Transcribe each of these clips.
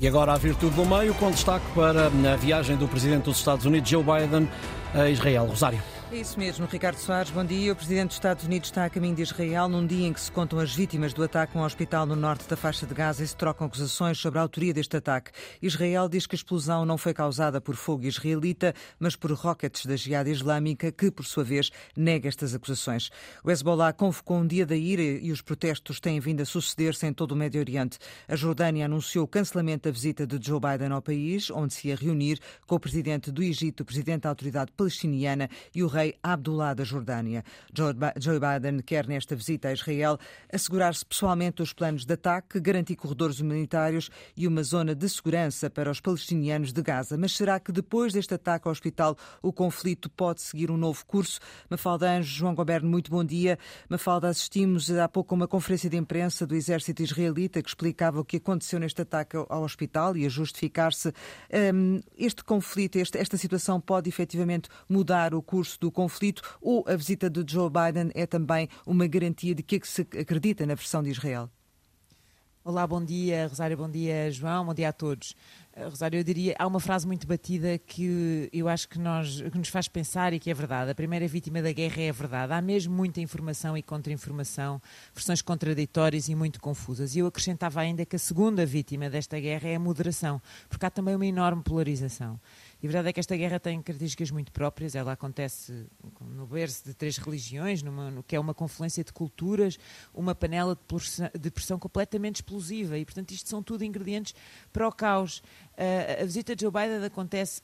E agora a virtude do meio, com destaque para a viagem do presidente dos Estados Unidos, Joe Biden, a Israel. Rosário. É isso mesmo, Ricardo Soares. Bom dia. O Presidente dos Estados Unidos está a caminho de Israel num dia em que se contam as vítimas do ataque a um hospital no norte da faixa de Gaza e se trocam acusações sobre a autoria deste ataque. Israel diz que a explosão não foi causada por fogo israelita, mas por rockets da Jihad Islâmica, que, por sua vez, nega estas acusações. O Hezbollah convocou um dia da ira e os protestos têm vindo a suceder-se em todo o Médio Oriente. A Jordânia anunciou o cancelamento da visita de Joe Biden ao país, onde se ia reunir com o Presidente do Egito, o Presidente da Autoridade Palestiniana e o rei rei Abdullah da Jordânia. Joe Biden quer, nesta visita a Israel, assegurar-se pessoalmente dos planos de ataque, garantir corredores humanitários e uma zona de segurança para os palestinianos de Gaza. Mas será que depois deste ataque ao hospital o conflito pode seguir um novo curso? Mafalda Anjo, João Goberno, muito bom dia. Mafalda, assistimos há pouco a uma conferência de imprensa do exército israelita que explicava o que aconteceu neste ataque ao hospital e a justificar-se. Hum, este conflito, esta situação pode efetivamente mudar o curso do conflito ou a visita de Joe Biden é também uma garantia de que, é que se acredita na versão de Israel? Olá, bom dia, Rosário, bom dia, João, bom dia a todos. Eh, Rosário, eu diria, há uma frase muito batida que eu acho que, nós, que nos faz pensar e que é verdade. A primeira vítima da guerra é a verdade. Há mesmo muita informação e contra-informação, versões contraditórias e muito confusas. E eu acrescentava ainda que a segunda vítima desta guerra é a moderação, porque há também uma enorme polarização. E a verdade é que esta guerra tem características muito próprias. Ela acontece no berço de três religiões, numa, no que é uma confluência de culturas, uma panela de pressão, de pressão completamente explosiva. E, portanto, isto são tudo ingredientes para o caos. Uh, a visita de Joe Biden acontece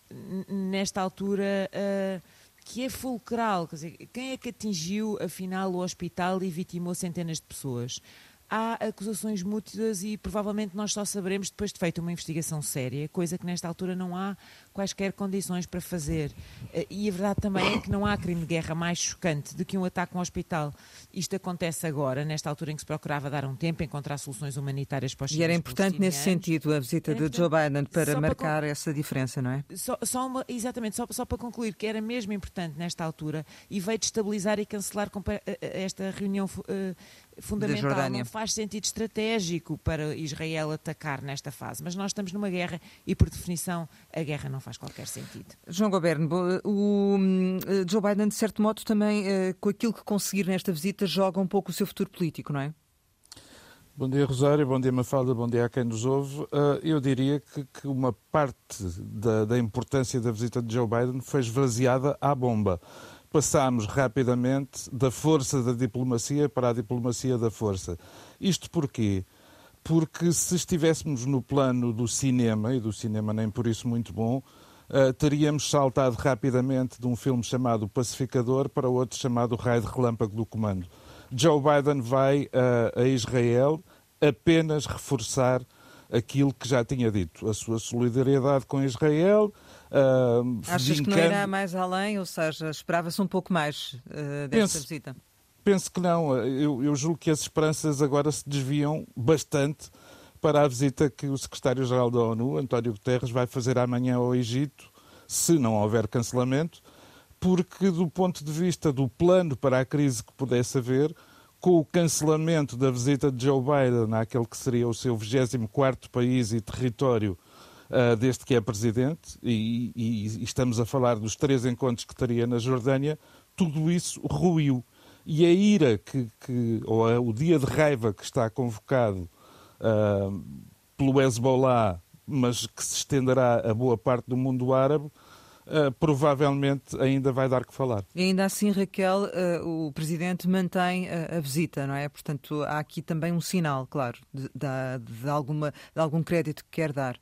nesta altura. Uh, que é fulcral, quer dizer, quem é que atingiu afinal o hospital e vitimou centenas de pessoas? Há acusações múltiplas e provavelmente nós só saberemos depois de feita uma investigação séria, coisa que nesta altura não há quaisquer condições para fazer. Eh, e a verdade também é que não há crime de guerra mais chocante do que um ataque a um hospital. Isto acontece agora, nesta altura em que se procurava dar um tempo, encontrar soluções humanitárias para os E era importante nesse sentido a visita era de Joe Biden para marcar para... essa diferença, não é? Só, só uma, exatamente, só, só para concluir que era mesmo importante nesta altura e veio destabilizar e cancelar eh, eh, esta reunião fundamental, não faz sentido estratégico para Israel atacar nesta fase. Mas nós estamos numa guerra e, por definição, a guerra não faz qualquer sentido. João Goberno, o hum, Joe Biden, de certo modo, também, eh, com aquilo que conseguir nesta visita, joga um pouco o seu futuro político, não é? Bom dia, Rosário. Bom dia, Mafalda. Bom dia a quem nos ouve. Uh, eu diria que, que uma parte da, da, importância da visita de Joe Biden foi esvaziada à bomba passámos rapidamente da força da diplomacia para a diplomacia da força. Isto porquê? Porque se estivéssemos no plano do cinema, e do cinema nem por isso muito bom, uh, teríamos saltado rapidamente de um filme chamado Pacificador para outro chamado Raio de Relâmpago do Comando. Joe Biden vai uh, a Israel apenas reforçar aquilo que já tinha dito, a sua solidariedade com Israel, Uh, Achas que não irá mais além, ou seja, esperava-se um pouco mais uh, desta penso, visita? Penso que não. Eu, eu julgo que as esperanças agora se desviam bastante para a visita que o secretário-geral da ONU, António Guterres, vai fazer amanhã ao Egito, se não houver cancelamento, porque do ponto de vista do plano para a crise que pudesse haver, com o cancelamento da visita de Joe Biden àquele que seria o seu 24º país e território uh, desde que é presidente, e, e, e, estamos a falar dos três encontros que teria na Jordânia, tudo isso ruiu. E a ira que, que ou a, o dia de raiva que está convocado uh, pelo Hezbollah, mas que se estenderá a boa parte do mundo árabe, Uh, provavelmente ainda vai dar que falar. E ainda assim, Raquel, uh, o Presidente mantém a, a, visita, não é? Portanto, há aqui também um sinal, claro, de, de, de, alguma, de algum crédito que quer dar.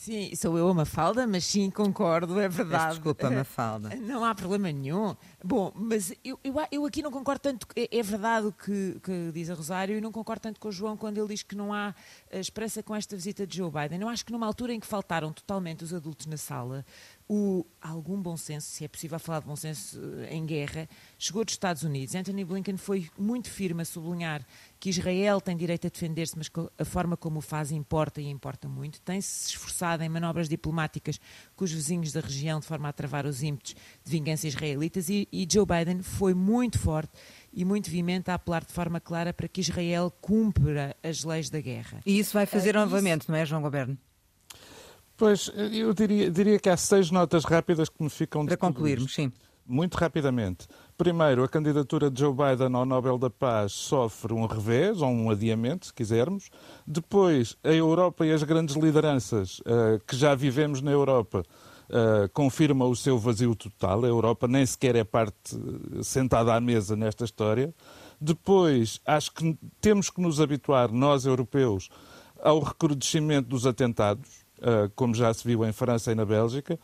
Sim, sou eu a Mafalda, mas sim, concordo, é verdade. Desculpa, Mafalda. Não há problema nenhum. Bom, mas eu, eu, eu aqui não concordo tanto, é, é verdade o que, que, diz a Rosário, e não concordo tanto com o João quando ele diz que não há eh, esperança com esta visita de Joe Biden. Eu acho que numa altura em que faltaram totalmente os adultos na sala, o, algum bom senso, se é possível falar de bom senso eh, em guerra, chegou dos Estados Unidos. Anthony Blinken foi muito firme a sublinhar que Israel tem direito a defender-se, mas a forma como o faz importa e importa muito. Tem-se esforçado em manobras diplomáticas com os vizinhos da região de forma a travar os ímpetos de vingança israelitas e, e Joe Biden foi muito forte e muito veemente a apelar de forma clara para que Israel cumpra as leis da guerra. E isso vai fazer uh, novamente, isso... não é, João Goberno? Pois, eu diria, diria que há seis notas rápidas que me ficam de Para concluirmos, sim. Muito rapidamente. Primeiro, a candidatura de Joe Biden ao Nobel da Paz sofre um revés, ou um adiamento, se quisermos. Depois, a Europa e as grandes lideranças uh, que já vivemos na Europa uh, confirmam o seu vazio total. A Europa nem sequer é parte sentada à mesa nesta história. Depois, acho que temos que nos habituar, nós europeus, ao recrudescimento dos atentados, como já se viu em França e na Bélgica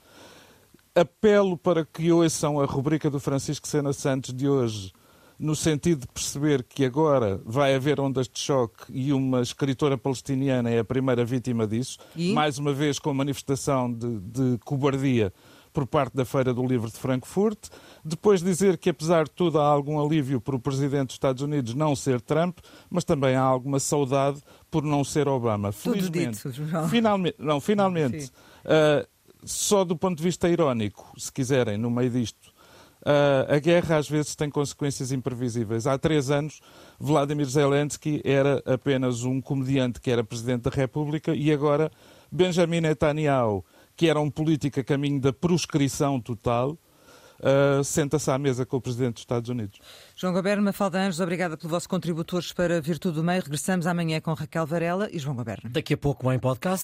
apelo para que ouçam a rubrica do Francisco Sena Santos de hoje, no sentido de perceber que agora vai haver ondas de choque e uma escritora palestiniana é a primeira vítima disso, e? mais uma vez com manifestação de, de cobardia por parte da Feira do Livro de Frankfurt. Depois dizer que, apesar de tudo, há algum alívio por o Presidente dos Estados Unidos não ser Trump, mas também há alguma saudade por não ser Obama. Felizmente. Tudo dito, finalmente, não, finalmente. Uh, só do ponto de vista irónico, se quiserem, no meio disto, uh, a guerra às vezes tem consequências imprevisíveis. Há três anos, Vladimir Zelensky era apenas um comediante que era Presidente da República e agora Benjamin Netanyahu, que era um político a caminho da proscrição total, Uh, senta-se à mesa com o Presidente dos Estados Unidos. João Goberno, Mafalda Anjos, obrigada pelo vosso contributo para Virtude do Meio. Regressamos amanhã com Raquel Varela e João Goberno. Daqui a pouco em podcast.